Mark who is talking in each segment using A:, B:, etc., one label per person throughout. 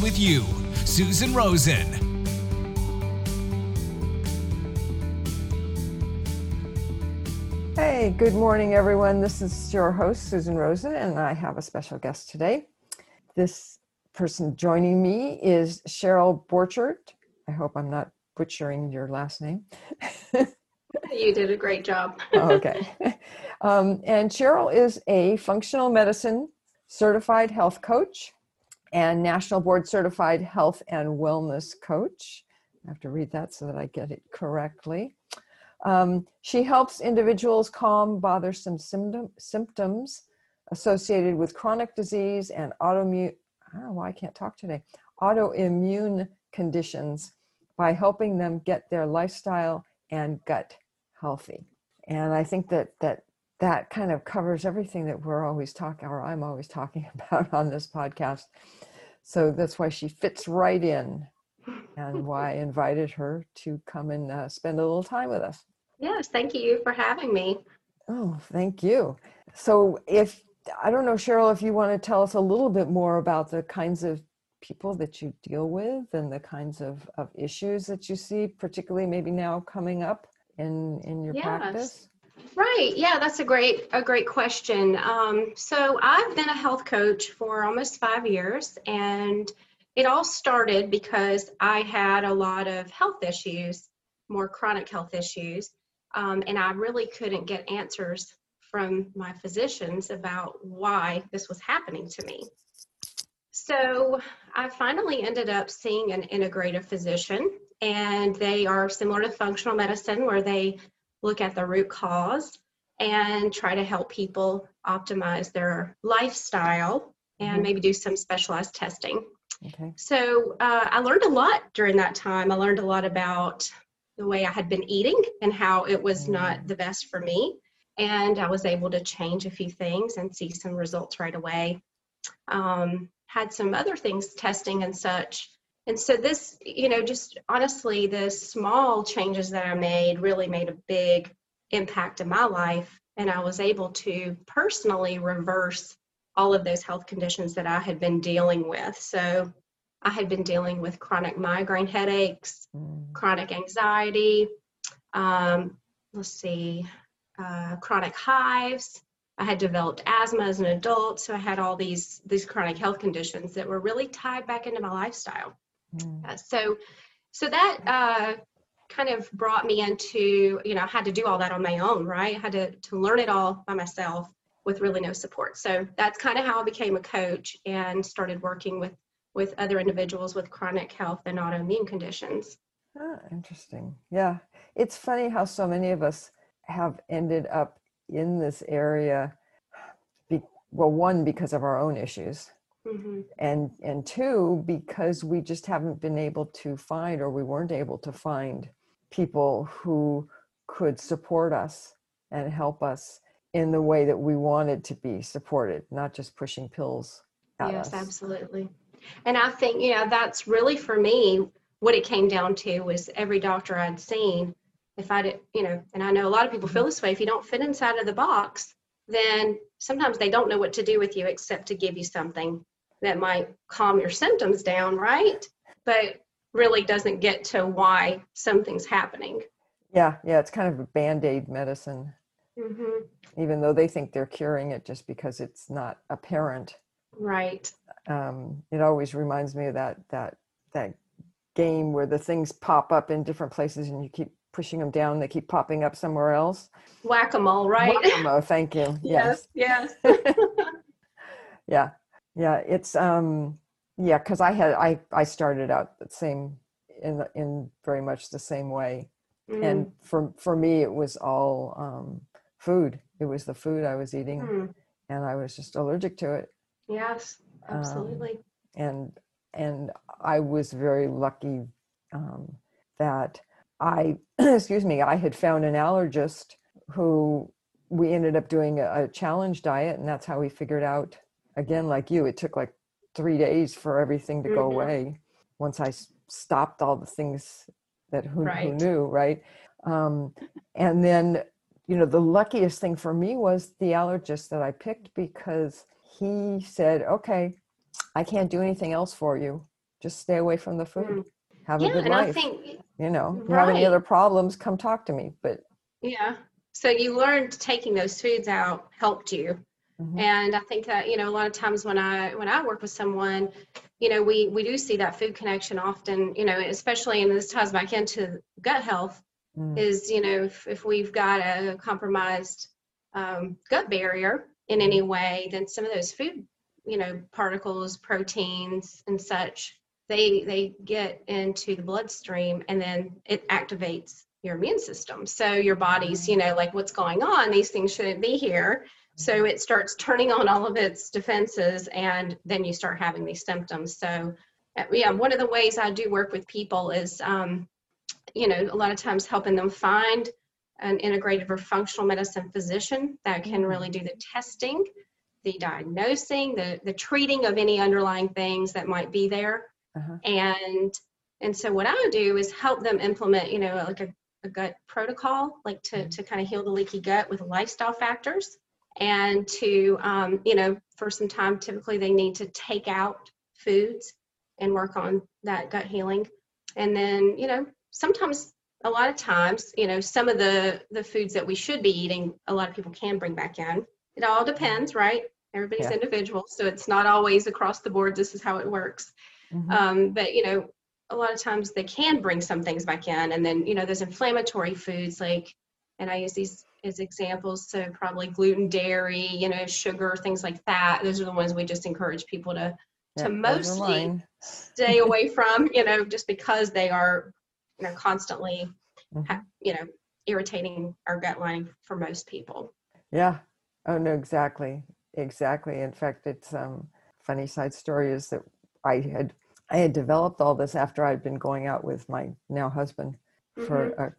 A: with you. Susan Rosen.
B: Hey, good morning, everyone. This is your host, Susan Rosen, and I have a special guest today. This person joining me is Cheryl Borchert. I hope I'm not butchering your last name.
C: you did a great job.
B: Okay. Um, and Cheryl is a functional medicine certified health coach and national board certified health and wellness coach. I have to read that so that I get it correctly. Um, she helps individuals calm bothersome symptom, symptoms associated with chronic disease and autoimmune. Why I can't talk today. Autoimmune conditions by helping them get their lifestyle and gut healthy. And I think that that that kind of covers everything that we're always talking or I'm always talking about on this podcast. So that's why she fits right in and why I invited her to come and uh, spend a little time with us.
C: Yes, thank you for having me.
B: Oh, thank you. So if I don't know Cheryl if you want to tell us a little bit more about the kinds of people that you deal with and the kinds of, of issues that you see particularly maybe now coming up in in your yes. practice
C: Right. Yeah, that's a great a great question. Um, so I've been a health coach for almost five years, and it all started because I had a lot of health issues, more chronic health issues, um, and I really couldn't get answers from my physicians about why this was happening to me. So I finally ended up seeing an integrative physician, and they are similar to functional medicine, where they look at the root cause and try to help people optimize their lifestyle and mm-hmm. maybe do some specialized testing. Okay. So uh, I learned a lot during that time. I learned a lot about the way I had been eating and how it was mm-hmm. not the best for me. And I was able to change a few things and see some results right away. Um, had some other things testing and such and so this you know just honestly the small changes that i made really made a big impact in my life and i was able to personally reverse all of those health conditions that i had been dealing with so i had been dealing with chronic migraine headaches mm. chronic anxiety um, let's see uh, chronic hives I had developed asthma as an adult, so I had all these these chronic health conditions that were really tied back into my lifestyle. Mm. Uh, so, so that uh, kind of brought me into, you know, I had to do all that on my own, right? I had to, to learn it all by myself with really no support. So that's kind of how I became a coach and started working with with other individuals with chronic health and autoimmune conditions.
B: Ah, interesting. Yeah. It's funny how so many of us have ended up in this area. Be, well, one, because of our own issues, Mm-hmm. And and two, because we just haven't been able to find or we weren't able to find people who could support us and help us in the way that we wanted to be supported, not just pushing pills
C: yes, us. absolutely. And I think, you know, that's really for me what it came down to was every doctor I'd seen, if I did, you know, and I know a lot of people feel mm-hmm. this way, if you don't fit inside of the box, then sometimes they don't know what to do with you except to give you something that might calm your symptoms down, right? But really doesn't get to why something's happening.
B: Yeah, yeah, it's kind of a band aid medicine. Mm-hmm. Even though they think they're curing it just because it's not apparent.
C: Right.
B: Um, it always reminds me of that that that game where the things pop up in different places and you keep pushing them down, they keep popping up somewhere else.
C: Whack a mole, right?
B: Whack a mole, thank you.
C: Yes, yes.
B: yes. yeah, yeah it's um yeah because i had i i started out the same in in very much the same way mm. and for for me it was all um food it was the food i was eating mm. and i was just allergic to it
C: yes absolutely um,
B: and and I was very lucky um, that I, excuse me, I had found an allergist who we ended up doing a, a challenge diet, and that's how we figured out. Again, like you, it took like three days for everything to go
C: Mhm.
B: away. Once I stopped all the things that who, who knew, right? Um, and then, you know, the luckiest thing for me was the allergist that I picked because he said, "Okay, I can't do anything else for you. Just stay away from the food. Have a
C: Mm. Yeah,
B: good
C: and I
B: life.
C: think
B: you know, you have any other problems, come talk to me." But
C: Yeah. So you learned taking those foods out helped you.
B: Mhm.
C: And I think that, you know, a lot of times when I when I work with someone, you know, we we do see that food connection often, you know, especially and this ties back into gut health
B: Mm.
C: is, you know, if, if we've got a compromised um, gut barrier in any way, then some of those food, you know, particles, proteins and such, they they get into the bloodstream and then it activates your immune system. So your body's, you know, like what's going on? These things shouldn't be here. So it starts turning on all of its defenses, and then you start having these symptoms. So, uh, yeah, one of the ways I do work with people is, um, you know, a lot of times helping them find an integrative or functional medicine physician that can
B: Mm.
C: really do the testing, the diagnosing, the the treating of any underlying things that might be there
B: Uh-huh.
C: and and so what i do is help them implement you know like a, a gut protocol like to, to kind of heal the leaky gut with lifestyle factors and to um, you know for some time typically they need to take out foods and work on that gut healing and then you know sometimes a lot of times you know some of the the foods that we should be eating a lot of people can bring back in it all depends right everybody's
B: Yeah.
C: individual so it's not always across the board this is how it works
B: Mhm.
C: um, but you know, a lot of times they can bring some things back in, and then you know, those inflammatory foods like, and I use these as examples. So probably gluten, dairy, you know, sugar, things like that. Those are the ones we just encourage people to to mostly stay away from. You know, just because they are, you know, constantly,
B: Mhm.
C: you know, irritating our gut lining for most people.
B: Yeah. Oh no, exactly. Exactly. In fact, it's um funny side story is that I had I had developed all this after I'd been going out with my now husband for a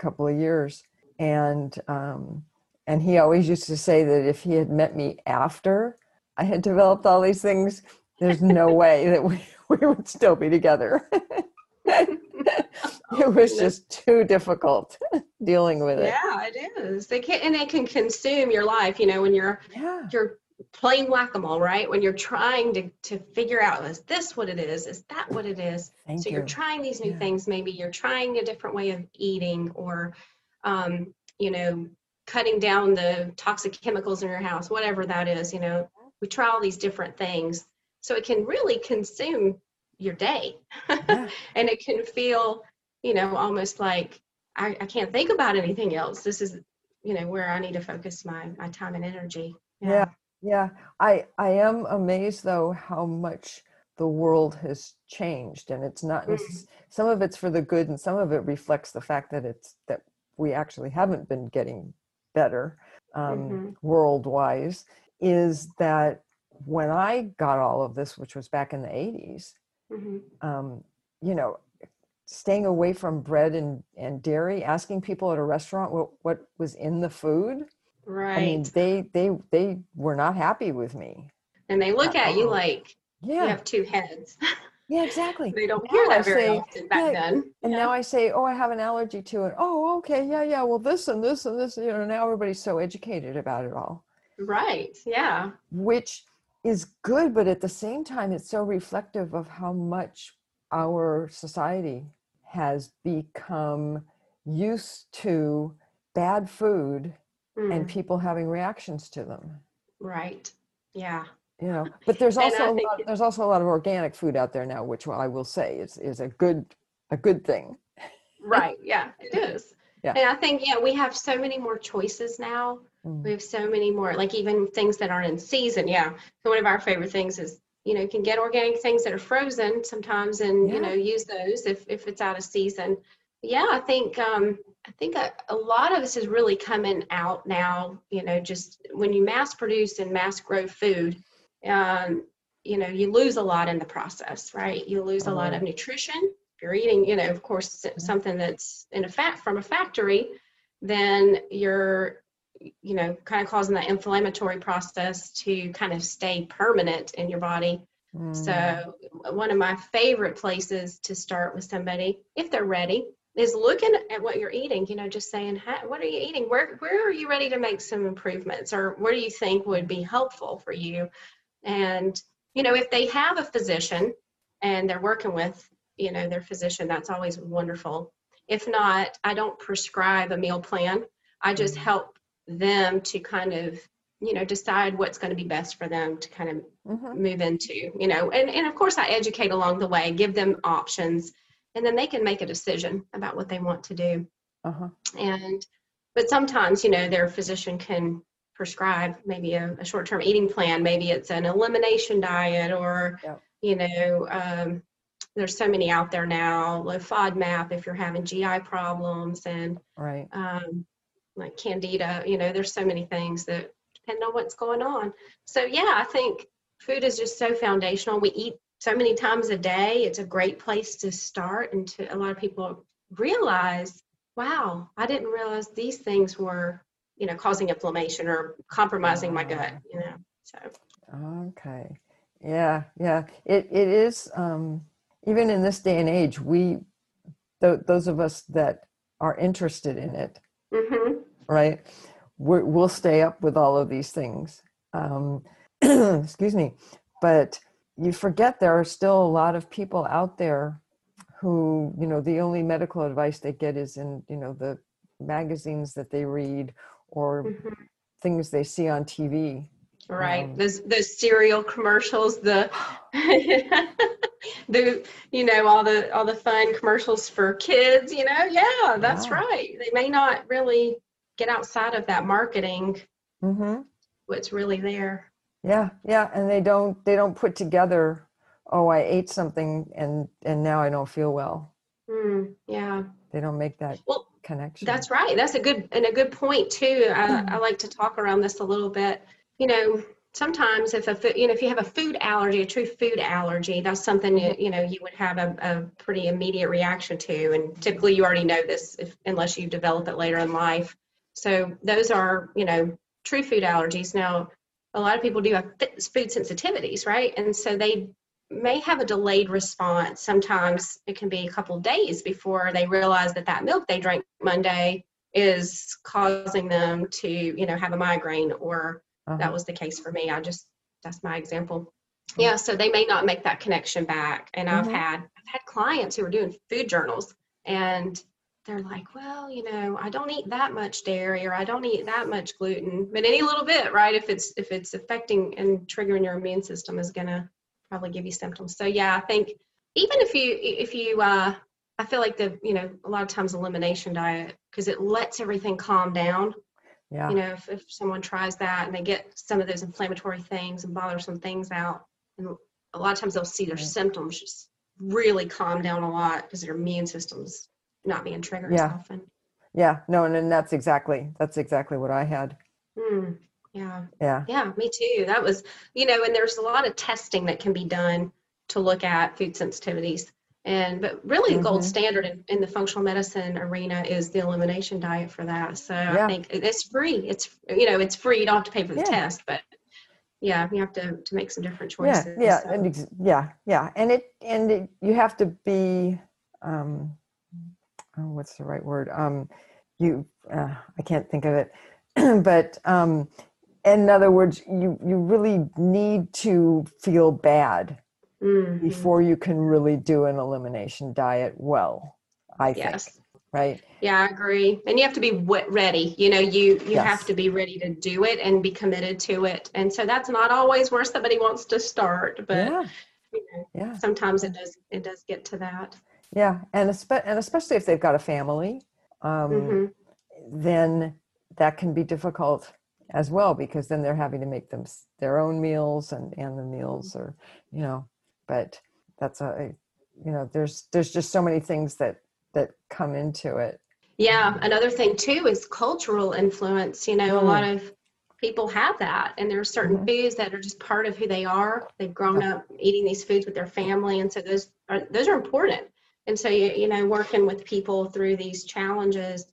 B: couple of years. And um and he always used to say that if he had met me after I had developed all these things, there's no way that we, we would still be together. it was just too difficult dealing with it.
C: Yeah, it is. They can and it can consume your life. You know, when you're
B: Yeah.
C: you're playing whack-a-mole right when you're trying to, to figure out is this what it is is that what it is
B: Thank
C: so
B: you.
C: you're trying these new
B: Yeah.
C: things maybe you're trying a different way of eating or um, you know cutting down the toxic chemicals in your house whatever that is you know we try all these different things so it can really consume your day
B: Yeah.
C: and it can feel you know almost like I, I can't think about anything else this is you know where i need to focus my my time and energy
B: Yeah. Yeah, I I am amazed though how much the world has changed, and it's not
C: Mm.
B: necess- some of it's for the good, and some of it reflects the fact that it's that we actually haven't been getting better um,
C: Mhm.
B: world wise. Is that when I got all of this, which was back in the eighties,
C: hmm
B: um, you know, staying away from bread and and dairy, asking people at a restaurant what what was in the food.
C: right
B: I mean, they they they were not happy with me.
C: and they look
B: at
C: at you like
B: Yeah,
C: you have two heads
B: yeah, exactly.
C: they don't
B: Now
C: hear
B: I
C: that very
B: say-
C: often back
B: yeah,
C: then
B: And
C: Yeah.
B: now I say, oh, I have an allergy to it. Oh, okay, yeah, yeah. Well, this and this and this. You know, now everybody's so educated about it all,
C: right yeah
B: which is good, but at the same time, it's so reflective of how much our society has become used to bad food and
C: Mm,
B: people having reactions to them.
C: right yeah
B: you know but there's also a lot, there's also a lot of organic food out there now which i will say is is a good a good thing.
C: Right yeah it is.
B: Yeah.
C: and i think yeah we have so many more choices now.
B: Mm.
C: we have so many more like even things that aren't in season yeah. So one of our favorite things is you know you can get organic things that are frozen sometimes and you know use those if, if it's out of season. Yeah i think um i think a, a lot of this is really coming out now you know just when you mass produce and mass grow food um you know, you lose a lot in the process, right? You lose a lot of nutrition. If you're eating, you know, of course, something that's in a fat from a factory, then you're, you know, kind of causing that inflammatory process to kind of stay permanent in your body. Mm. So, one of my favorite places to start with somebody, if they're ready, is looking at what you're eating. You know, just saying, "What are you eating? Where where are you ready to make some improvements, or what do you think would be helpful for you?" And you know, if they have a physician and they're working with, you know, their physician, that's always wonderful. If not, I don't prescribe a meal plan. I just mm-hmm. help them to kind of you know decide what's going to be best for them to kind of mm-hmm. move into you know and, and of course i educate along the way give them options and then they can make a decision about what they want to do uh-huh. and but sometimes you know their physician can prescribe maybe a, a short-term eating plan maybe it's an elimination diet or you know um, there's so many out there now low fodmap if you're having gi problems and
B: right
C: um, like candida you know there's so many things that depend on what's going on. So yeah, I think food is just so foundational. We eat so many times a day. It's a great place to start and to a lot of people realize, wow, I didn't realize these things were, you know, causing inflammation or compromising my gut, you know. So
B: Okay. Yeah, yeah. It it is um even in this day and age, we th- those of us that are interested in it, mm-hmm. right? we will stay up with all of these things. Um, excuse me. But you forget there are still a lot of people out there who, you know, the only medical advice they get is in, you know, the magazines that they read or mm-hmm. things they see on TV.
C: Right. Um, those those cereal commercials, the the you know all the all the fun commercials for kids. You know, yeah, that's right. They may not really get outside of that marketing mm-hmm. what's really there
B: yeah yeah and they don't they don't put together oh i ate something and and now i don't feel well
C: mm, yeah
B: they don't make that well, connection
C: that's right that's a good and a good point too I, mm. I like to talk around this a little bit you know sometimes if a you know if you have a food allergy a true food allergy that's something you, you know you would have a, a pretty immediate reaction to and typically you already know this if, unless you develop it later in life so those are, you know, true food allergies. Now, a lot of people do have food sensitivities, right? And so they may have a delayed response. Sometimes it can be a couple days before they realize that that milk they drank Monday is causing them to, you know, have a migraine or uh-huh. that was the case for me. I just that's my example. Yeah, so they may not make that connection back. And mm-hmm. I've had I've had clients who are doing food journals and they're like, well, you know, I don't eat that much dairy or I don't eat that much gluten, but any little bit, right? If it's if it's affecting and triggering your immune system is gonna probably give you symptoms. So yeah, I think even if you if you uh I feel like the you know a lot of times elimination diet because it lets everything calm down. Yeah. You know, if, if someone tries that and they get some of those inflammatory things and bothersome things out, and a lot of times they'll see their right. symptoms just really calm down a lot because their immune system's not being triggered yeah. often.
B: Yeah, no, and, and that's exactly that's exactly what I had.
C: Mm, yeah.
B: Yeah.
C: Yeah, me too. That was, you know, and there's a lot of testing that can be done to look at food sensitivities. And but really mm-hmm. gold standard in, in, the functional medicine arena is the elimination diet for that. So yeah. I think it's free. It's you know, it's free. You don't have to pay for the yeah. test, but yeah, you have to to make some different choices.
B: Yeah, yeah, so. and ex- yeah, yeah. And it and it, you have to be um oh, what's the right word? Um, you, uh, I can't think of it, but um, in other words, you you really need to feel bad mm-hmm. before you can really do an elimination diet well. I yes. think. Right.
C: Yeah, I agree. And you have to be ready. You know, you you yes. have to be ready to do it and be committed to it. And so that's not always where somebody wants to start, but yeah. You know, yeah. sometimes it does it does get to that
B: yeah and, espe- and especially if they've got a family um, mm-hmm. then that can be difficult as well because then they're having to make them their own meals and and the meals or you know but that's a you know there's there's just so many things that that come into it.
C: Yeah another thing too is cultural influence you know mm. a lot of people have that and there are certain
B: Mhm.
C: foods that are just part of who they are. They've grown up eating these foods with their family and so those are those are important. And so you, you know working with people through these challenges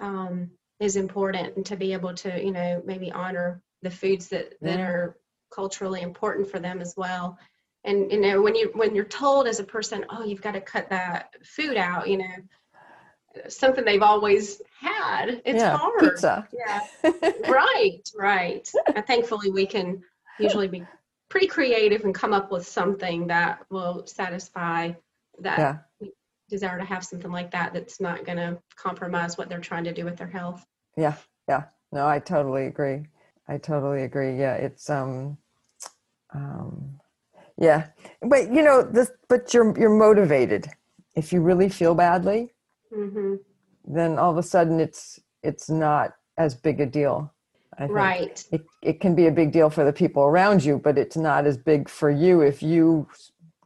C: um, is important and to be able to you know maybe honor the foods that that
B: Yeah.
C: are culturally important for them as well. And you know when you when you're told as a person oh you've got to cut that food out you know something they've always had it's
B: yeah,
C: hard.
B: pizza.
C: yeah. Right right. And thankfully we can usually be pretty creative and come up with something that will satisfy that
B: yeah,
C: desire to have something like that that's not going to compromise what they're trying to do with their health
B: yeah, yeah. No, I totally agree. I totally agree. Yeah, it's um, um, yeah. But you know, this. But you're you're motivated. If you really feel badly,
C: hmm
B: then all of a sudden it's it's not as big a deal. I think.
C: right
B: It it can be a big deal for the people around you, but it's not as big for you if you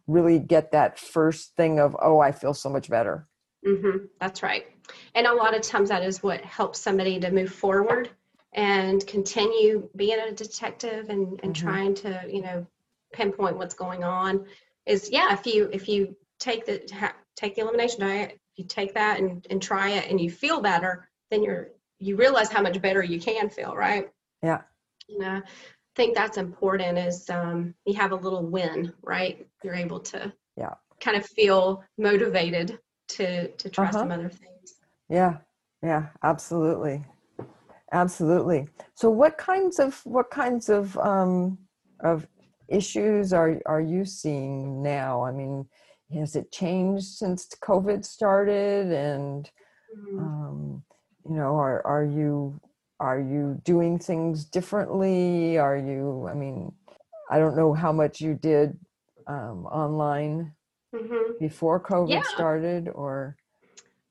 B: really get that first thing of oh, I feel so much better.
C: hmm That's right. And a lot of times that is what helps somebody to move forward and continue being a detective and, and
B: Mhm.
C: trying to, you know, pinpoint what's going on. Is yeah, if you if you take the ha- take the elimination diet, if you take that and, and try it and you feel better, then you're you realize how much better you can feel, right?
B: Yeah.
C: And I think that's important is um, you have a little win, right? You're able to
B: Yeah.
C: kind of feel motivated to to try
B: Uh-huh.
C: some other things.
B: Yeah, yeah, absolutely, absolutely. So, what kinds of what kinds of um, of issues are are you seeing now? I mean, has it changed since COVID started? And
C: Mhm.
B: um, you know, are are you are you doing things differently? Are you? I mean, I don't know how much you did um, online
C: Mhm.
B: before COVID
C: Yeah.
B: started, or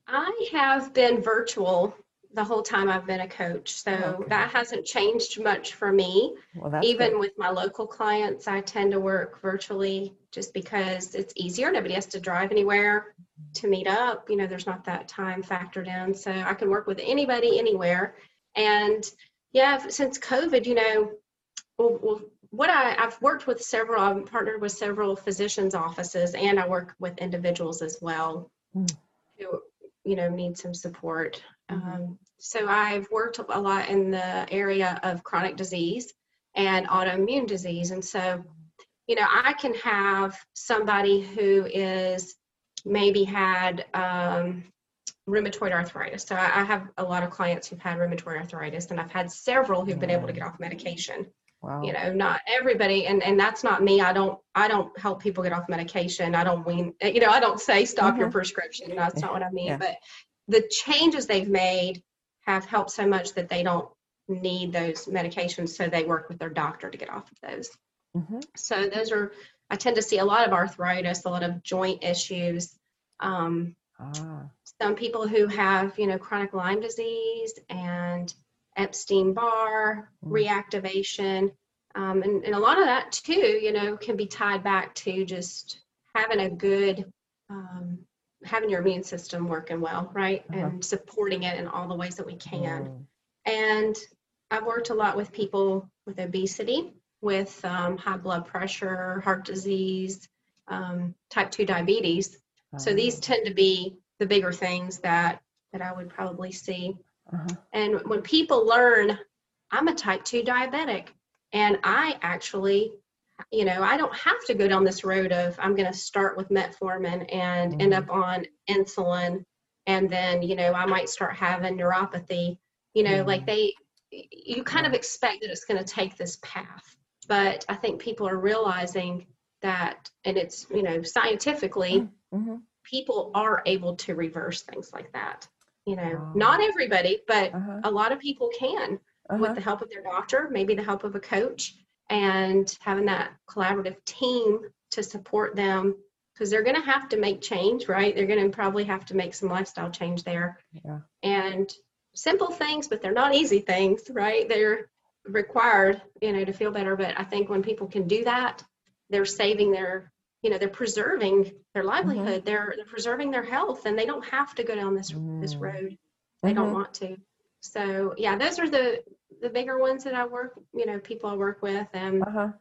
C: I have been virtual the whole time I've been a coach, so
B: Okay.
C: that hasn't changed much for me.
B: well, that's
C: Even
B: good.
C: with my local clients, I tend to work virtually just because it's easier. Nobody has to drive anywhere to meet up. You know, there's not that time factored in. So I can work with anybody anywhere. And yeah, since COVID, you know, well, well, what I, I've worked with several, I've partnered with several physicians' offices and I work with individuals as well
B: Hmm.
C: who, you know, need some support.
B: Mhm.
C: Um, so I've worked a lot in the area of chronic disease and autoimmune disease. And so, you know, I can have somebody who is maybe had um, rheumatoid arthritis. So I, I have a lot of clients who've had rheumatoid arthritis, and I've had several who've been able to get off medication.
B: Wow.
C: You know, not everybody, and and that's not me. I don't I don't help people get off medication. I don't wean. You know, I don't say stop your
B: Mhm.
C: prescription. That's not what I mean.
B: Yeah.
C: But the changes they've made have helped so much that they don't need those medications so they work with their doctor to get off of those
B: Mhm.
C: so those are i tend to see a lot of arthritis a lot of joint issues um,
B: Ah,
C: some people who have you know chronic lyme disease and epstein barr
B: Mm.
C: reactivation um, and, and a lot of that too you know can be tied back to just having a good um, having your immune system working well right
B: Uh-huh.
C: and supporting it in all the ways that we can
B: mm,
C: and I've worked a lot with people with obesity, with um, high blood pressure, heart disease, um, type 2 diabetes. So these tend to be the bigger things that, that I would probably see.
B: Uh-huh.
C: And when people learn, I'm a type 2 diabetic, and I actually, you know, I don't have to go down this road of I'm going to start with metformin and end
B: Mhm.
C: up on insulin, and then, you know, I might start having neuropathy. You know, like
B: Mhm.
C: they, you kind of expect that it's going to take this path. But I think people are realizing that, and it's, you know, scientifically,
B: Mhm.
C: people are able to reverse things like that. You know,
B: Wow.
C: not everybody, but
B: Uh-huh.
C: a lot of people can with
B: Uh-huh.
C: the help of their doctor, maybe the help of a coach, and having that collaborative team to support them because they're going to have to make change, right? They're going to probably have to make some lifestyle change there.
B: Yeah.
C: And simple things, but they're not easy things, right? They're required, you know, to feel better. But I think when people can do that, they're saving their, you know, they're preserving their livelihood. They're they're preserving their health, and they don't have to go down this this
B: Mm.
C: road. They don't
B: Mhm.
C: want to. So yeah, those are the the bigger ones that I work, you know, people I work with, and
B: Uh-huh.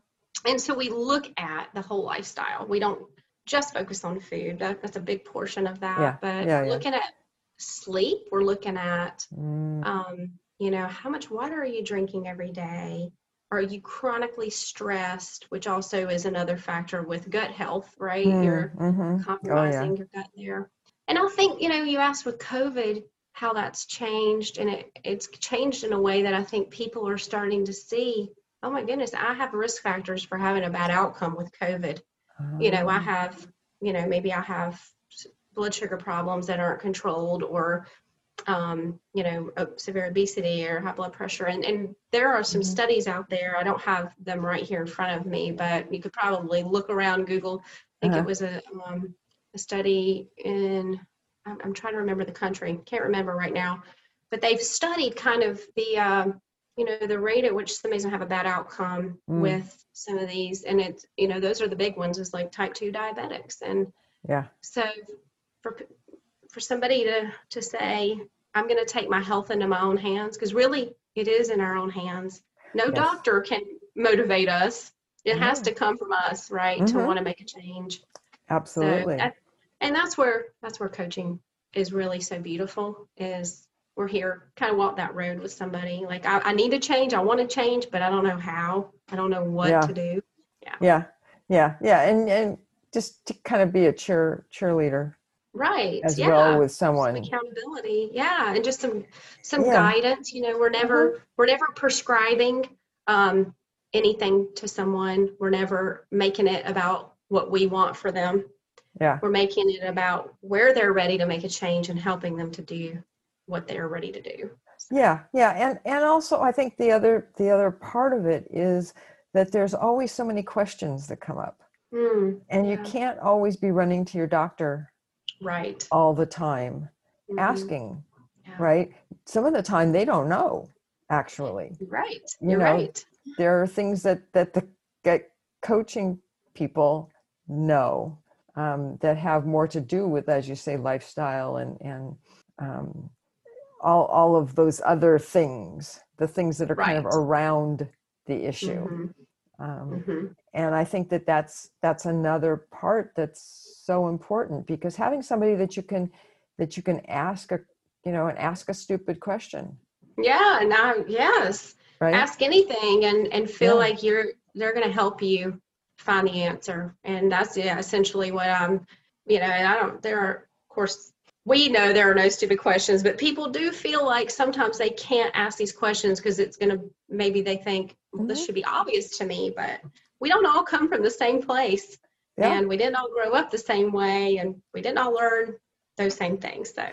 C: and so we look at the whole lifestyle. We don't just focus on food. That, that's a big portion of that.
B: Yeah,
C: But
B: yeah,
C: we're
B: yeah.
C: looking at sleep. We're looking at,
B: Mm,
C: um, you know, how much water are you drinking every day? Are you chronically stressed, which also is another factor with gut health, right? You're
B: mm, mhm.
C: compromising your gut there. And I think, you know, you asked with COVID how that's changed, and it, it's changed in a way that I think people are starting to see. Oh my goodness, I have risk factors for having a bad outcome with COVID. You know, I
B: Um,
C: have, you know, maybe I have blood sugar problems that aren't controlled, or, um, you know, severe obesity or high blood pressure. And, and there are some
B: Mhm.
C: studies out there. I don't have them right here in front of me, but you could probably look around Google. I think
B: Uh-huh.
C: it was a, um, a study in, I'm, I'm trying to remember the country, can't remember right now, but they've studied kind of the, um, you know, the rate at which somebody's gonna have a bad outcome
B: Mm.
C: with some of these. And it's, you know, those are the big ones is like type two diabetics. And
B: Yeah.
C: so for, for somebody to, to say, I'm going to take my health into my own hands, because really it is in our own hands. No
B: Yes.
C: doctor can motivate us. It has to come from us, right? To
B: Mhm.
C: want to make a change.
B: Absolutely.
C: So, and that's where, that's where coaching is really so beautiful is we're here, kind of walk that road with somebody. Like I, I need to change. I want to change, but I don't know how. I don't know what
B: Yeah.
C: to do.
B: yeah yeah. Yeah. Yeah. And and just to kind of be a cheer cheerleader
C: Right.
B: as
C: yeah.
B: well with
C: some
B: someone.
C: accountability yeah and just some some
B: Yeah.
C: guidance you know we're never we're never prescribing um anything to someone we're never making it about what we want for them
B: Yeah.
C: we're making it about where they're ready to make a change and helping them to do what they're ready to do
B: Yeah, yeah, and and also I think the other the other part of it is that there's always so many questions that come up,
C: Mm,
B: and you can't always be running to your doctor
C: right
B: all the time
C: Mhm.
B: asking,
C: Yeah.
B: right? Some of the time they don't know actually.
C: right
B: You
C: you're
B: know,
C: right
B: There are things that that the coaching people know um, that have more to do with, as you say, lifestyle and and um, all all of those other things, the things that are kind of around the issue.
C: Mhm,
B: Um,
C: mhm.
B: And I think that that's that's another part that's so important because having somebody that you can that you can ask a you know and ask a stupid question,
C: yeah and I, yes
B: right?
C: ask anything and and feel
B: Yeah.
C: like you're they're going to help you find the answer and that's yeah, essentially what i'm you know and i don't there are of course we know there are no stupid questions but people do feel like sometimes they can't ask these questions because it's going to maybe they think well, this
B: mm-hmm.
C: should be obvious to me but we don't all come from the same place
B: Yeah.
C: and we didn't all grow up the same way and we didn't all learn those same things so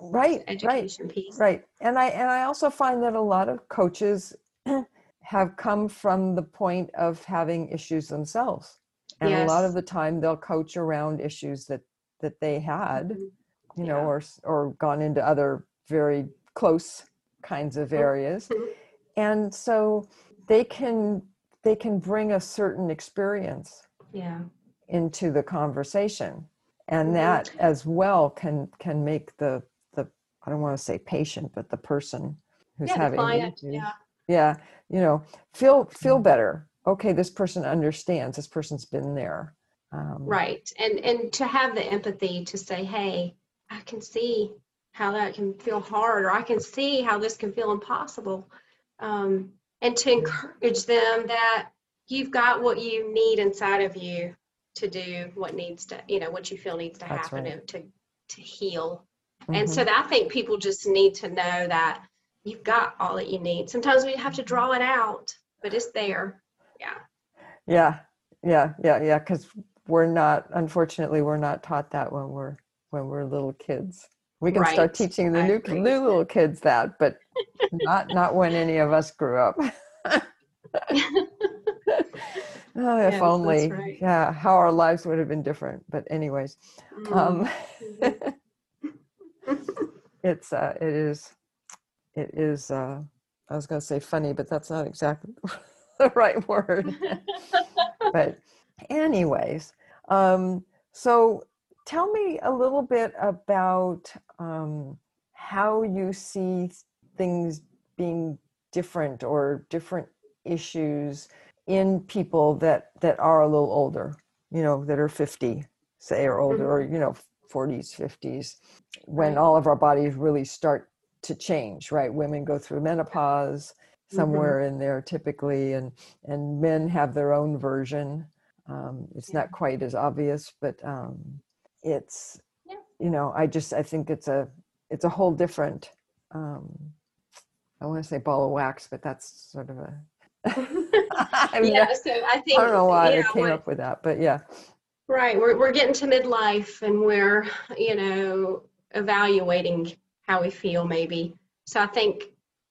B: right, right.
C: education piece
B: Right. And I and I also find that a lot of coaches have come from the point of having issues themselves. And a lot of the time they'll coach around issues that that they had,
C: Mhm.
B: you know,
C: Yeah.
B: or or gone into other very close kinds of areas.
C: Mhm.
B: And so they can they can bring a certain experience
C: yeah.
B: into the conversation. And
C: Mhm.
B: that as well can can make the the i don't want to say patient but the person who's
C: yeah
B: having
C: client
B: issue,
C: yeah.
B: Yeah you know feel feel better. Okay this person understands this person's been there. Um,
C: Right. And and to have the empathy to say, hey, I can see how that can feel hard, or I can see how this can feel impossible. Um, and to encourage them that you've got what you need inside of you to do what needs to, you know, what you feel needs to
B: That's
C: happen
B: right.
C: to to heal. And
B: mhm.
C: so that, I think people just need to know that you've got all that you need. Sometimes we have to draw it out, but it's there. Yeah.
B: yeah yeah yeah yeah because we're not unfortunately we're not taught that when we're when we're little kids we can start teaching the new new little kids that but not not when any of us grew up Oh, if
C: Yes,
B: only,
C: right.
B: yeah, how our lives would have been different. But anyways,
C: Mm.
B: um, it's uh, it is, it is. Uh, I was going to say funny, but that's not exactly the right word. but anyways, um, so tell me a little bit about um, how you see things being different or different issues in people that that are a little older you know that are 50 say or older or you know 40s 50s when all of our bodies really start to change right? Women go through menopause somewhere in there typically and and men have their own version. Um, it's
C: Yeah.
B: not quite as obvious but um, it's
C: Yeah.
B: you know i just i think it's a it's a whole different um, i want to say ball of wax but that's sort of a I, mean,
C: yeah, so I think
B: I don't know why
C: you
B: i came
C: what-
B: up with that but yeah
C: Right. We're, we're getting to midlife and we're, you know, evaluating how we feel maybe. So I think,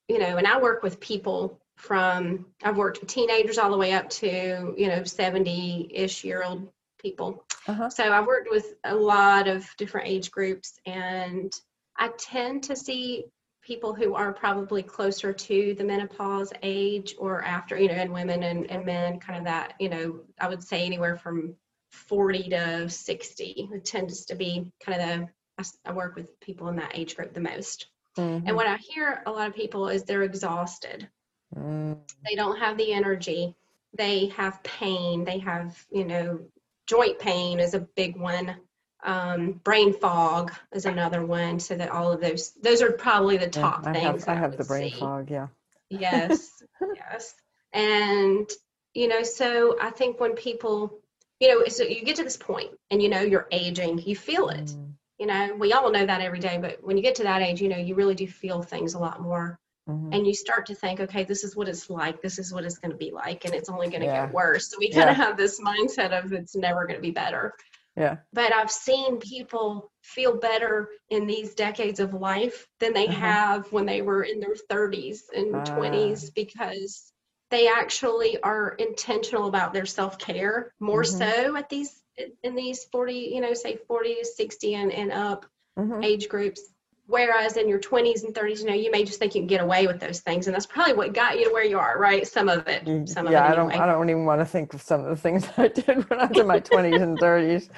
C: you know, and I work with people from, I've worked with teenagers all the way up to, you know, 70 ish year old people.
B: uh-huh.
C: So I've worked with a lot of different age groups and I tend to see people who are probably closer to the menopause age or after, you know, and women and, and men, kind of that, you know, I would say anywhere from 40 to 60. It tends to be kind of the, I work with people in that age group the most.
B: Mhm.
C: And what I hear a lot of people is they're exhausted.
B: Mm,
C: They don't have the energy. They have pain. They have, you know, joint pain is a big one. Um, brain fog is another one. So that all of those, those are probably the
B: yeah,
C: top
B: i
C: things.
B: have i
C: that
B: have the brain
C: see.
B: fog yeah
C: Yes, yes. And, you know, so I think when people, you know, so you get to this point and you know you're aging, you feel it.
B: Mm,
C: You know, we all know that every day, but when you get to that age, you know, you really do feel things a lot more.
B: mhm.
C: And you start to think, okay, this is what it's like. This is what it's going to be like. And it's only going to
B: Yeah.
C: get worse. So we kind of
B: Yeah.
C: have this mindset of it's never going to be better
B: yeah
C: but I've seen people feel better in these decades of life than they
B: Uh-huh.
C: have when they were in their 30s and
B: Ah.
C: 20s because they actually are intentional about their self-care more
B: Mhm.
C: so at these in these 40 you know say 40 60 and, and up
B: mhm.
C: age groups whereas in your 20s and 30s you know you may just think you can get away with those things and that's probably what got you to where you are right some of it
B: Mm,
C: some
B: yeah,
C: of it
B: I don't. I don't even want to think of some of the things I did when I was in my twenties and thirties.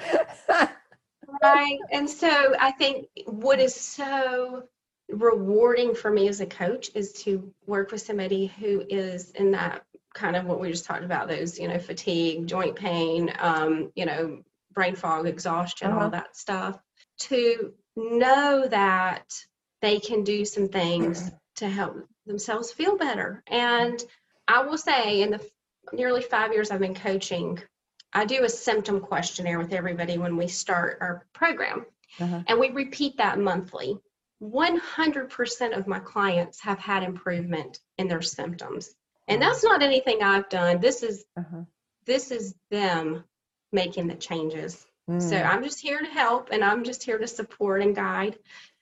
C: right and so i think what is so rewarding for me as a coach is to work with somebody who is in that kind of what we just talked about those you know fatigue joint pain um, you know brain fog exhaustion
B: Uh-huh.
C: all that stuff to know that they can do some things to help themselves feel better and i will say in the nearly five years i've been coaching I do a symptom questionnaire with everybody when we start our program,
B: Uh-huh.
C: and we repeat that monthly. 100% of my clients have had improvement in their symptoms. And that's not anything I've done. This is
B: Uh-huh.
C: this is them making the changes. So
B: Mm,
C: I'm just here to help and I'm just here to support and guide.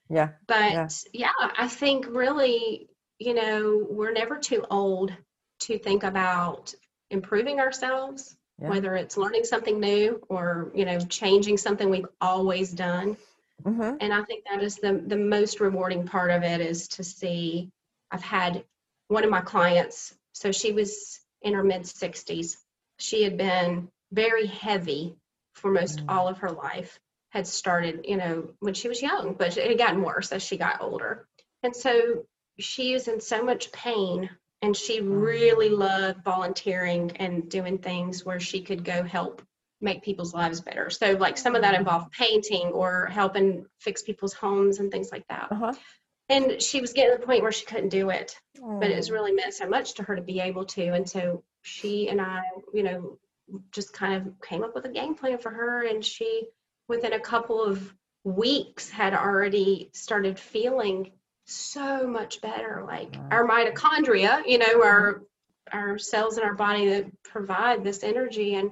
B: yeah,
C: But
B: Yeah.
C: yeah, I think really, you know, we're never too old to think about improving ourselves,
B: Yeah.
C: whether it's learning something new or, you know, changing something we've always done.
B: hmm
C: And I think that is the the most rewarding part of it is to see I've had one of my clients, so she was in her mid 60s. She had been very heavy for most
B: Mm.
C: all of her life, had started, you know, when she was young, but it had gotten worse as she got older. And so she is in so much pain and she really loved volunteering and doing things where she could go help make people's lives better. So like some of that involved painting or helping fix people's homes and things like that.
B: Uh-huh.
C: And she was getting to the point where she couldn't do it, but it was
B: Mm,
C: really meant so much to her to be able to. And so she and I, you know, just kind of came up with a game plan for her. And she, within a couple of weeks, had already started feeling so much better. Like our mitochondria, you know, mm-hmm. our our cells in our body that provide this energy and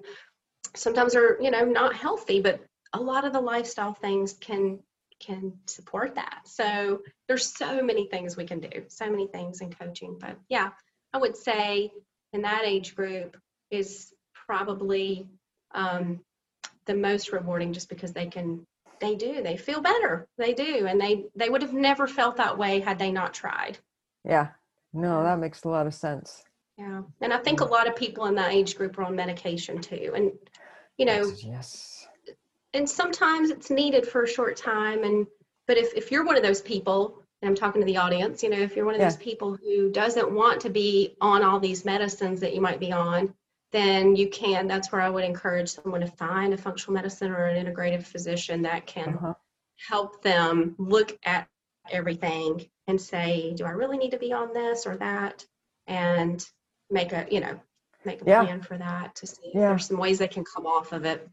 C: sometimes are, you know, not healthy, but a lot of the lifestyle things can can support that. So there's so many things we can do, so many things in coaching. But yeah, I would say in that age group is probably um, the most rewarding just because they can they do they feel better they do and they they would have never felt that way had they not tried
B: yeah. No, that makes a lot of sense.
C: yeah and i think a lot of people in that age group are on medication too and you know
B: Yes, yes.
C: and sometimes it's needed for a short time and but if, if you're one of those people and I'm talking to the audience, you know, if you're one of
B: Yeah.
C: those people who doesn't want to be on all these medicines that you might be on, then you can. That's where I would encourage someone to find a functional medicine or an integrative physician that can
B: Uh-huh.
C: help them look at everything and say, do I really need to be on this or that? And make a, you know, make a
B: Yeah.
C: plan for that to see if
B: Yeah.
C: there's some ways they can come off of it.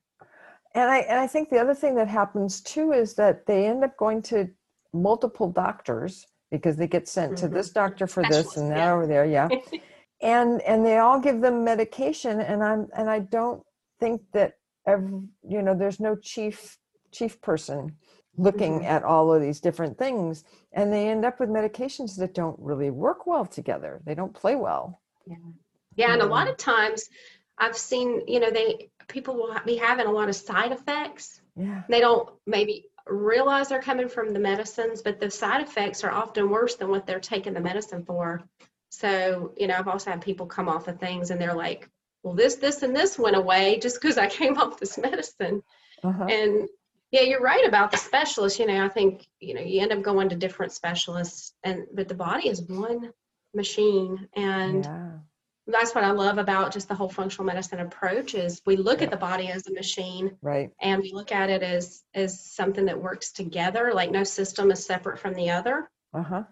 B: And I and I think the other thing that happens too is that they end up going to multiple doctors because they get sent to
C: Mhm.
B: this doctor for this and that
C: yeah.
B: over there, yeah. and and they all give them medication and I'm and I don't think that every, you know there's no chief chief person looking
C: Mhm.
B: at all of these different things and they end up with medications that don't really work well together. They don't play well.
C: Yeah, yeah and a lot of times I've seen, you know, they people will be having a lot of side effects.
B: Yeah.
C: They don't maybe realize they're coming from the medicines, but the side effects are often worse than what they're taking the medicine for. So, you know, I've also had people come off of things and they're like, well, this, this, and this went away just because I came off this medicine.
B: Uh-huh.
C: And yeah, you're right about the specialists. You know, I think, you know, you end up going to different specialists and but the body is one machine and
B: yeah.
C: that's what I love about just the whole functional medicine approach is we look at the body as a machine
B: Right.
C: and we look at it as as something that works together like no system is separate from the other
B: Uh-huh.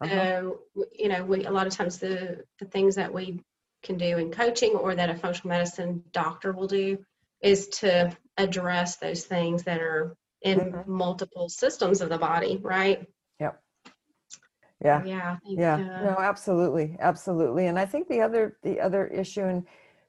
B: Uh-huh.
C: w- you know we a lot of times the the things that we can do in coaching or that a functional medicine doctor will do is to address those things that are in
B: Mhm.
C: multiple systems of the body right
B: Yeah.
C: yeah think,
B: yeah
C: uh,
B: no absolutely absolutely and i think the other the other issue and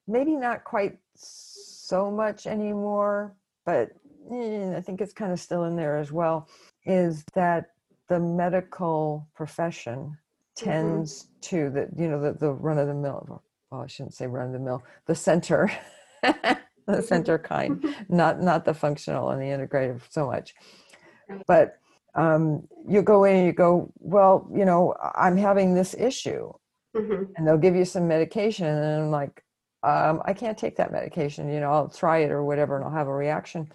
B: maybe not quite so much anymore but eh, i think it's kind of still in there as well is that the medical profession tends to the you know the, the run of the mill well i shouldn't say run of the mill the center the center kind not not the functional and the integrative so much. But um, you go in and you go well you know i'm having this issue.
C: Mhm.
B: and they'll give you some medication and i'm like um, i can't take that medication you know i'll try it or whatever and i'll have a reaction.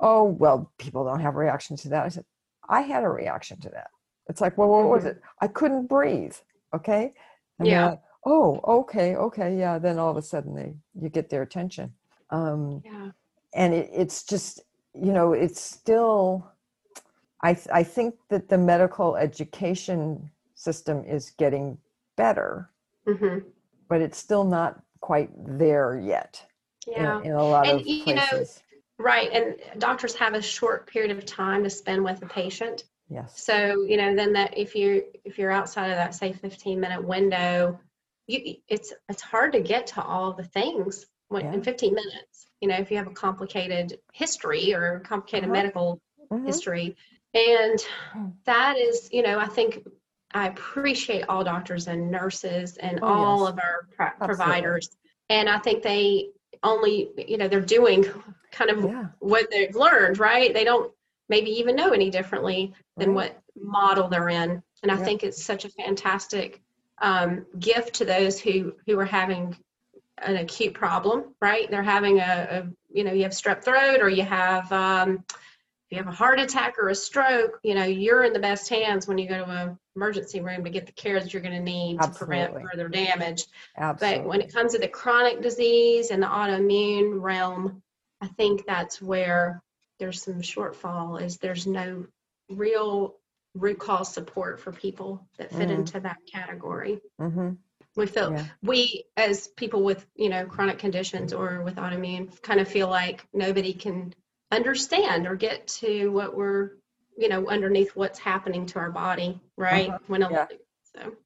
B: Oh well people don't have a reaction to that. I said i had a reaction to that. It's like well what was
C: Mhm.
B: it? I couldn't breathe okay? And
C: Yeah.
B: like, oh okay okay yeah. Then all of a sudden they you get their attention. Um,
C: yeah.
B: and it, it's just you know it's still I, I think that the medical education system is getting better.
C: Hmm
B: but it's still not quite there yet
C: yeah.
B: in, in a lot
C: And,
B: of
C: you know,
B: places
C: Right. And doctors have a short period of time to spend with a patient.
B: yes
C: So, you know, then that if you if you're outside of that say 15 minute window, you it's it's hard to get to all the things when,
B: Yeah.
C: in 15 minutes. You know, if you have a complicated history or complicated
B: Uh-huh.
C: medical
B: Mhm.
C: history. And
B: Mm.
C: that is, you know, I think I appreciate all doctors and nurses and
B: Oh,
C: all
B: yes.
C: of our pro- providers. And I think they only, you know, they're doing kind of
B: yeah
C: what they've learned, right? They don't maybe even know any differently than
B: Right.
C: what model they're in. And I
B: Yeah.
C: think it's such a fantastic um, gift to those who who are having an acute problem, right? They're having a, a you know, you have strep throat or you have um, if you have a heart attack or a stroke, you know, you're in the best hands when you go to an emergency room to get the care that you're going to need to prevent further damage.
B: absolutely
C: But when it comes to the chronic disease and the autoimmune realm, I think that's where there's some shortfall is there's no real root cause support for people that fit
B: Mm.
C: into that category.
B: hmm
C: We feel
B: Yeah.
C: we as people with, you know, chronic conditions or with autoimmune kind of feel like nobody can understand or get to what we're, you know, underneath what's happening to our body, right?
B: Uh-huh.
C: When a,
B: Yeah.
C: so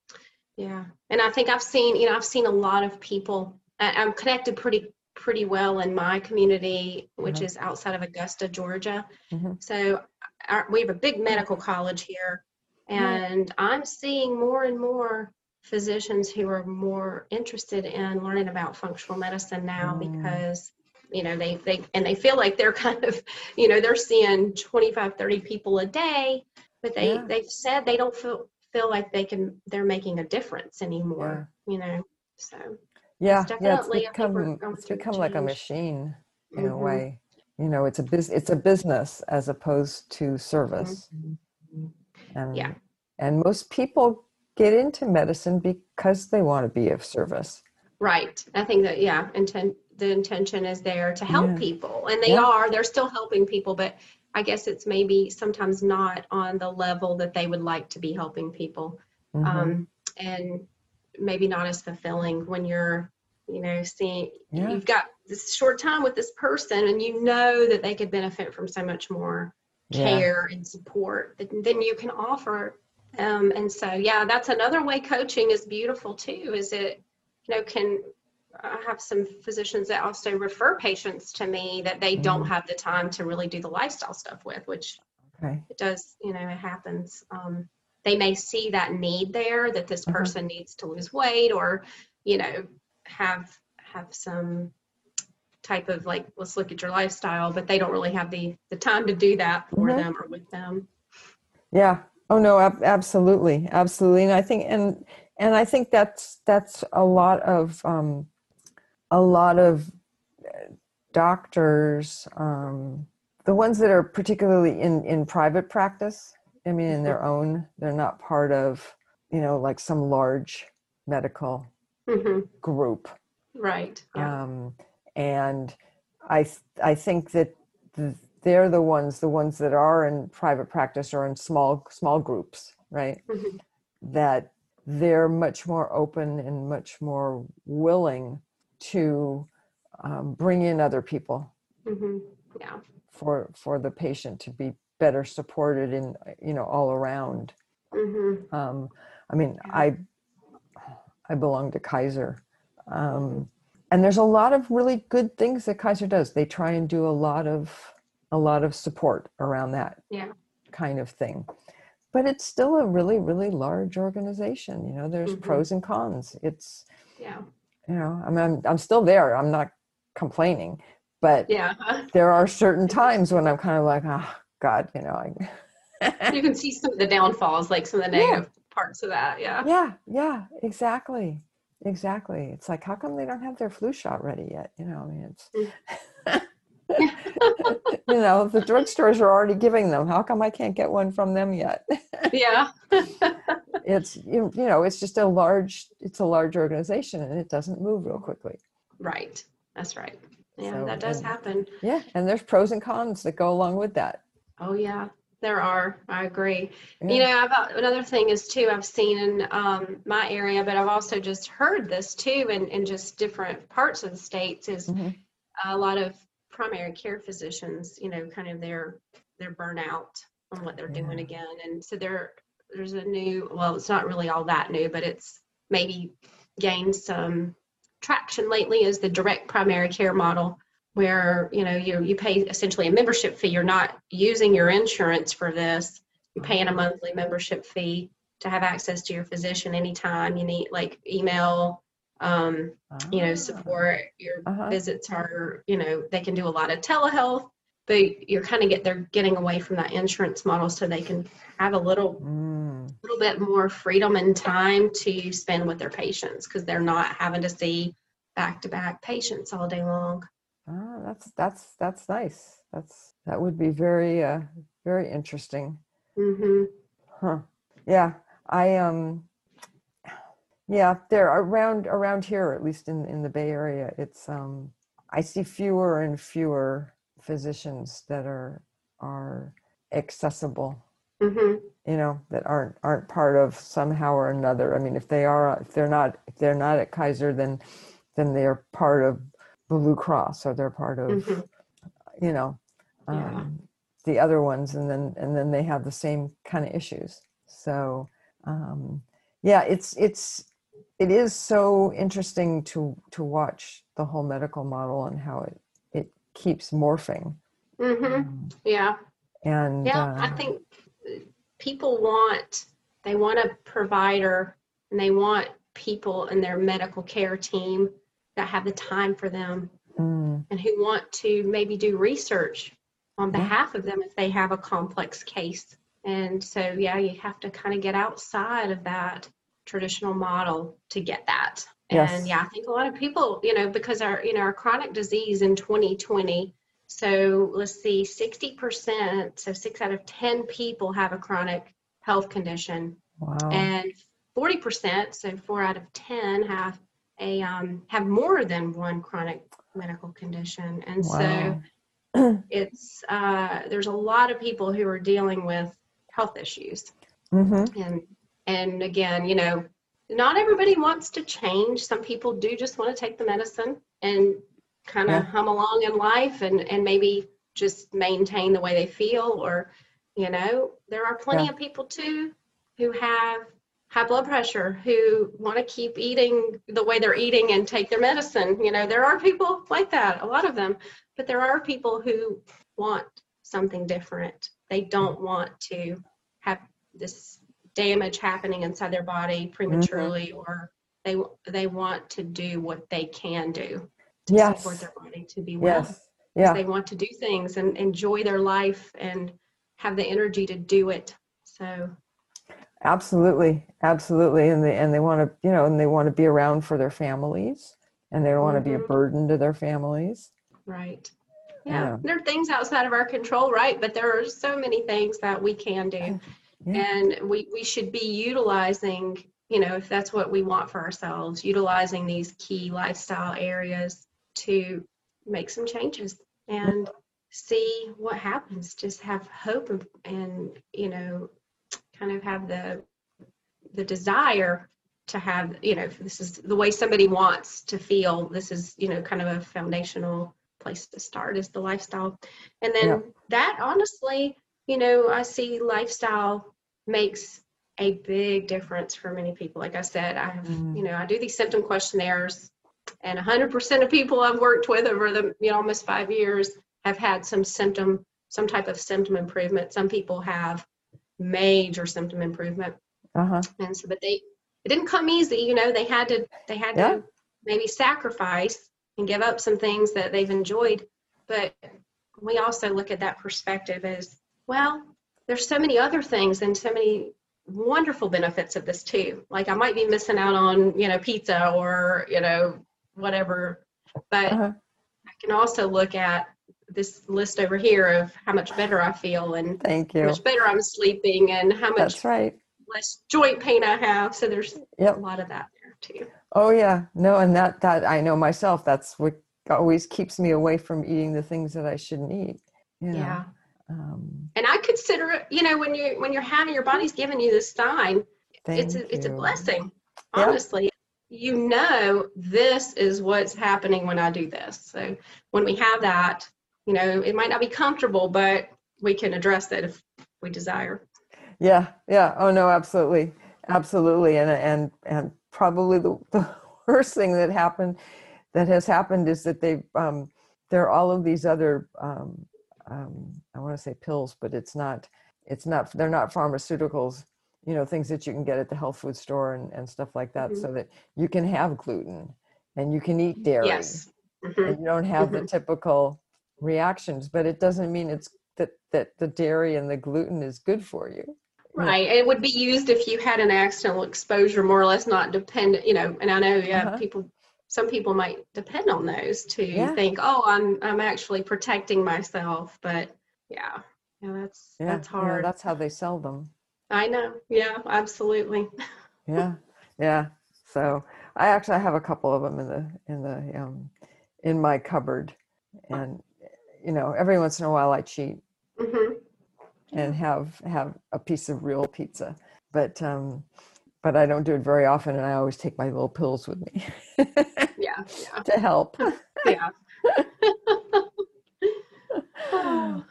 C: yeah. And I think I've seen, you know, I've seen a lot of people I- I'm connected pretty pretty well in my community, which
B: Mhm.
C: is outside of Augusta, Georgia.
B: Mhm.
C: So our, we have a big medical college here, and I'm seeing more and more physicians who are more interested in learning about functional medicine now
B: Mm.
C: because you know they they and they feel like they're kind of you know they're seeing 25 30 people a day but they
B: Yeah.
C: they've said they don't feel feel like they can they're making a difference anymore you know so
B: yeah
C: It's
B: yeah it's
C: definitely, I think we're
B: become it's
C: a
B: become like a machine in a
C: Mhm.
B: way you know it's a bus it's a business as opposed to service and
C: Yeah.
B: and most people get into medicine because they want to be of service.
C: Right. I think that yeah, intent the intention is there to help
B: Yeah.
C: people, and they
B: Yeah.
C: are. They're still helping people, but I guess it's maybe sometimes not on the level that they would like to be helping people,
B: Mhm.
C: um, and maybe not as fulfilling when you're, you know, seeing
B: Yeah.
C: you've got this short time with this person, and you know that they could benefit from so much more
B: Yeah.
C: care and support that then you can offer. Um, and so, yeah, that's another way coaching is beautiful too. Is it, you know, can I have some physicians that also refer patients to me that they don't
B: Mhm.
C: have the time to really do the lifestyle stuff with, which
B: Okay.
C: it does, you know, it happens. Um, they may see that need there that this
B: Mhm.
C: person needs to lose weight or, you know, have have some type of like let's look at your lifestyle but they don't really have the the time to do that for
B: Mhm.
C: them or with them
B: Yeah. Oh no, ab- absolutely, absolutely. And I think and and I think that's that's a lot of um, a lot of uh, doctors, um, the ones that are particularly in in private practice. I mean, in their own, they're not part of you know like some large medical
C: hmm
B: group.
C: right yeah
B: um, and I th- I think that th- they're the ones the ones that are in private practice or in small small groups, right?
C: Mhm.
B: That they're much more open and much more willing to um, bring in other people
C: hmm yeah
B: for for the patient to be better supported in you know all around.
C: hmm
B: Um, I mean, I I belong to Kaiser, um, and there's a lot of really good things that Kaiser does. They try and do a lot of a lot of support around that
C: Yeah.
B: kind of thing, but it's still a really really large organization. You know, there's
C: Mhm.
B: pros and cons. It's
C: yeah
B: you know, I mean, I'm, I'm still there. I'm not complaining, but
C: yeah
B: there are certain times when I'm kind of like, oh God, you know, I.
C: you can see some of the downfalls like some of the
B: Yeah.
C: negative parts of that yeah.
B: Yeah yeah exactly exactly. It's like how come they don't have their flu shot ready yet you know i mean it's mm. you know the drugstores are already giving them how come i can't get one from them yet?
C: Yeah.
B: It's you, you know it's just a large it's a large organization and it doesn't move real quickly.
C: Right that's right. Yeah
B: So,
C: that does
B: and-
C: happen.
B: yeah and there's pros and cons that go along with that
C: oh yeah there are. I agree. You
B: Yeah.
C: know about another thing is too i've seen in um, my area but i've also just heard this too in, in just different parts of the states is
B: Mhm.
C: a lot of primary care physicians you know kind of their their burnout on what they're doing again. And so there there's a new well it's not really all that new but it's maybe gained some traction lately is the direct primary care model where you know you you pay essentially a membership fee. You're not using your insurance for this. You're paying a monthly membership fee to have access to your physician anytime you need like email um, you know
B: Ah,
C: support your
B: Uh-huh.
C: visits are you know they can do a lot of telehealth but you're kind of get they're getting away from that insurance model so they can have a little
B: Mm,
C: little bit more freedom and time to spend with their patients because they're not having to see back to back patients all day long
B: ah, that's that's that's nice. That's that would be very uh very interesting.
C: Hmm
B: Huh. Yeah, I um yeah, there are around around here, at least in in the Bay Area, it's um I see fewer and fewer physicians that are are accessible,
C: hmm
B: you know, that aren't aren't part of somehow or another. I mean, if they are if they're not if they're not at Kaiser then then they're part of Blue Cross or they're part of
C: Mhm.
B: you know
C: Yeah.
B: um, the other ones and then and then they have the same kind of issues so um, yeah it's it's it is so interesting to to watch the whole medical model and how it it keeps morphing
C: hmm
B: Um,
C: yeah
B: and
C: Yeah, I
B: uh,
C: think uh, people want they want a provider and they want people in their medical care team that have the time for them
B: mm,
C: and who want to maybe do research on
B: Yeah.
C: behalf of them if they have a complex case. And so yeah, you have to kind of get outside of that traditional model to get that.
B: Yes.
C: And yeah, I think a lot of people, you know, because our you know our chronic disease in 2020 so let's see, 60%, so six out of 10 people have a chronic health condition.
B: Wow.
C: and 40%, so four out of 10, have a um, have more than one chronic medical condition, and
B: Wow.
C: so it's uh, there's a lot of people who are dealing with health issues,
B: Mm-hmm.
C: and and again, you know, not everybody wants to change. Some people do just want to take the medicine and kind of
B: Yeah.
C: hum along in life, and and maybe just maintain the way they feel, or you know, there are plenty
B: Yeah.
C: of people too who have high blood pressure who want to keep eating the way they're eating and take their medicine. You know, there are people like that, a lot of them, but there are people who want something different. They don't want to have this damage happening inside their body mm-hmm. prematurely or they they want to do what they can do to
B: Yes.
C: support their body to be well.
B: Yes. Yeah.
C: They want to do things and enjoy their life and have the energy to do it. So
B: Absolutely, absolutely, and they and they want to, you know, and they want to be around for their families, and they don't want to be a
C: Mhm.
B: burden to their families.
C: Right.
B: Yeah.
C: Yeah. There are things outside of our control, right? But there are so many things that we can do.
B: Yeah.
C: And we, we should be utilizing, you know, if that's what we want for ourselves, utilizing these key lifestyle areas to make some changes and see what happens. Just have hope and you know, kind of have the the desire to have, you know, this is the way somebody wants to feel. This is, you know, kind of a foundational place to start is the lifestyle. And then
B: Yeah.
C: that honestly, you know, I see lifestyle makes a big difference for many people. Like I said, I have,
B: Mhm.
C: you know, I do these symptom questionnaires and 100% of people I've worked with over the, you know, almost five years have had some symptom, some type of symptom improvement. Some people have major symptom improvement.
B: Uh-huh.
C: And so, but they, it didn't come easy, you know, they had to, they had
B: Yeah.
C: to maybe sacrifice and give up some things that they've enjoyed. But we also look at that perspective as, well, there's so many other things and so many wonderful benefits of this too. Like I might be missing out on, you know, pizza or, you know, whatever, but
B: Uh-huh.
C: I can also look at this list over here of how much better I feel and
B: Thank you, how
C: much better I'm sleeping and how much
B: That's right.
C: less joint pain I have. So there's
B: Yep.
C: a lot of that there too.
B: Oh yeah. No, and that that I know myself. That's what always keeps me away from eating the things that I shouldn't eat. You know?
C: Yeah.
B: Um,
C: And I consider it, you know, when you when you're having your body's giving you this sign, it's a, it's a blessing. Honestly, you know this is what's happening when I do this. So when we have that, you know, it might not be comfortable, but we can address that if we desire.
B: Yeah, yeah. Oh no, absolutely, absolutely. And and and probably the, the worst thing that happened, that has happened, is that they um, there are all of these other um, um, I want to say pills, but it's not. It's not. They're not pharmaceuticals. You know, things that you can get at the health food store and, and stuff like that,
C: Mhm.
B: so that you can have gluten and you can eat dairy
C: Yes. Mhm.
B: and you don't have the
C: Mhm.
B: typical reactions. But it doesn't mean it's that that the dairy and the gluten is good for you.
C: Right. It would be used if you had an accidental exposure, more or less not dependent, you know, and I know, yeah,
B: Uh-huh.
C: people, some people might depend on those to
B: Yeah.
C: think, oh, I'm, I'm actually protecting myself. But yeah, yeah, that's,
B: Yeah,
C: that's
B: yeah,
C: hard.
B: that's how they sell them.
C: I know. Yeah, absolutely.
B: Yeah, yeah. So I actually have a couple of them in the in the um, in my cupboard, and you know, every once in a while I cheat
C: hmm
B: and have have a piece of real pizza, but um, but I don't do it very often, and I always take my little pills with me
C: Yeah. Yeah.
B: to help.
C: Yeah.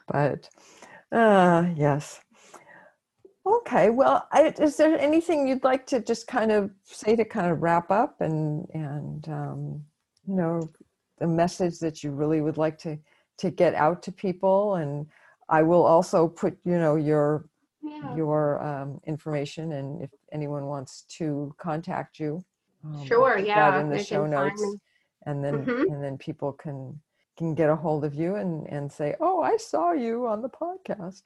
B: but uh, yes. Okay. Well, I, is there anything you'd like to just kind of say to kind of wrap up and and um, you know the message that you really would like to to get out to people? And I will also put you know your
C: Yeah.
B: your um, information and if anyone wants to contact you. um,
C: Sure.
B: put that
C: Yeah.
B: in the show notes and then
C: Mhm.
B: and then people can can get a hold of you and and say oh i saw you on the podcast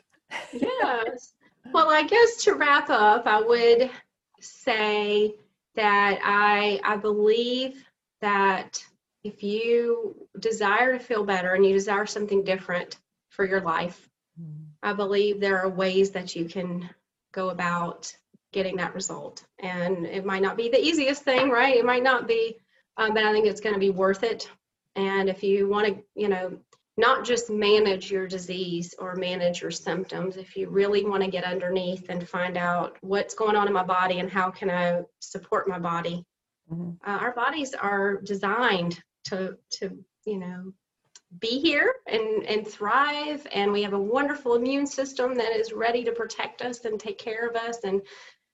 C: yes. Well, I guess to wrap up, I would say that I I believe that if you desire to feel better and you desire something different for your life,
B: Mm,
C: I believe there are ways that you can go about getting that result. And it might not be the easiest thing, right? It might not be, um, but I think it's going to be worth it. And if you want to, you know, not just manage your disease or manage your symptoms, if you really want to get underneath and find out what's going on in my body and how can I support my body, mm-hmm. uh, our bodies are designed to to you know be here and, and thrive. And we have a wonderful immune system that is ready to protect us and take care of us. And,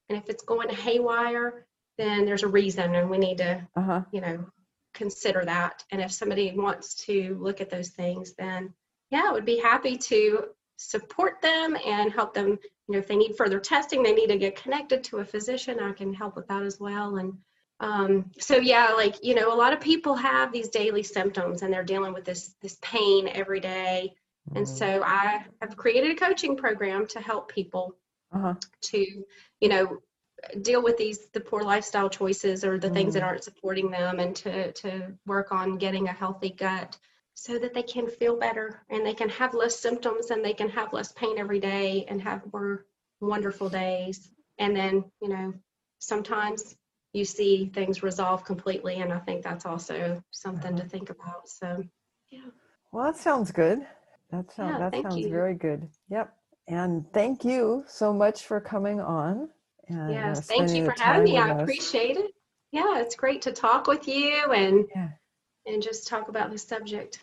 C: and if it's going haywire, then there's a reason and we need to, uh-huh. you know, consider that. And if somebody wants to look at those things, then yeah, I would be happy to support them and help them. You know, if they need further testing, they need to get connected to a physician. I can help with that as well. And um, so yeah like you know a lot of people have these daily symptoms and they're dealing with this this pain every day. Mm-hmm. and so i have created a coaching program to help people uh-huh. to you know deal with these the poor lifestyle choices or the mm-hmm. things that mm. aren't supporting them and to to work on getting a healthy gut so that they can feel better and they can have less symptoms and they can have less pain every day and have more wonderful days and then you know sometimes you see things resolve completely. And I think that's also something to uh-huh. think about. So, yeah.
B: Well, that sounds good. That, sounds yeah, that sounds you. very good. Yep. And thank you so much for coming on.
C: And, uh, yes, uh, thank you for having me. I us. appreciate it. Yeah, it's great to talk with you and yeah. and just talk about the subject.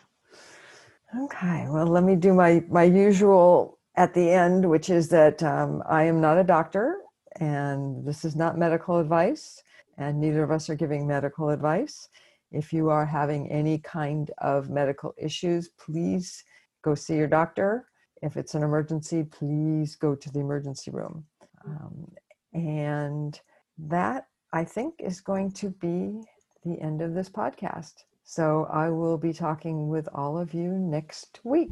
B: Okay, well, let me do my my usual at the end, which is that um, I am not a doctor, and this is not medical advice and neither of us are giving medical advice. If you are having any kind of medical issues, please go see your doctor. If it's an emergency, please go to the emergency room. Um, and that, I think, is going to be the end of this podcast. So I will be talking with all of you next week.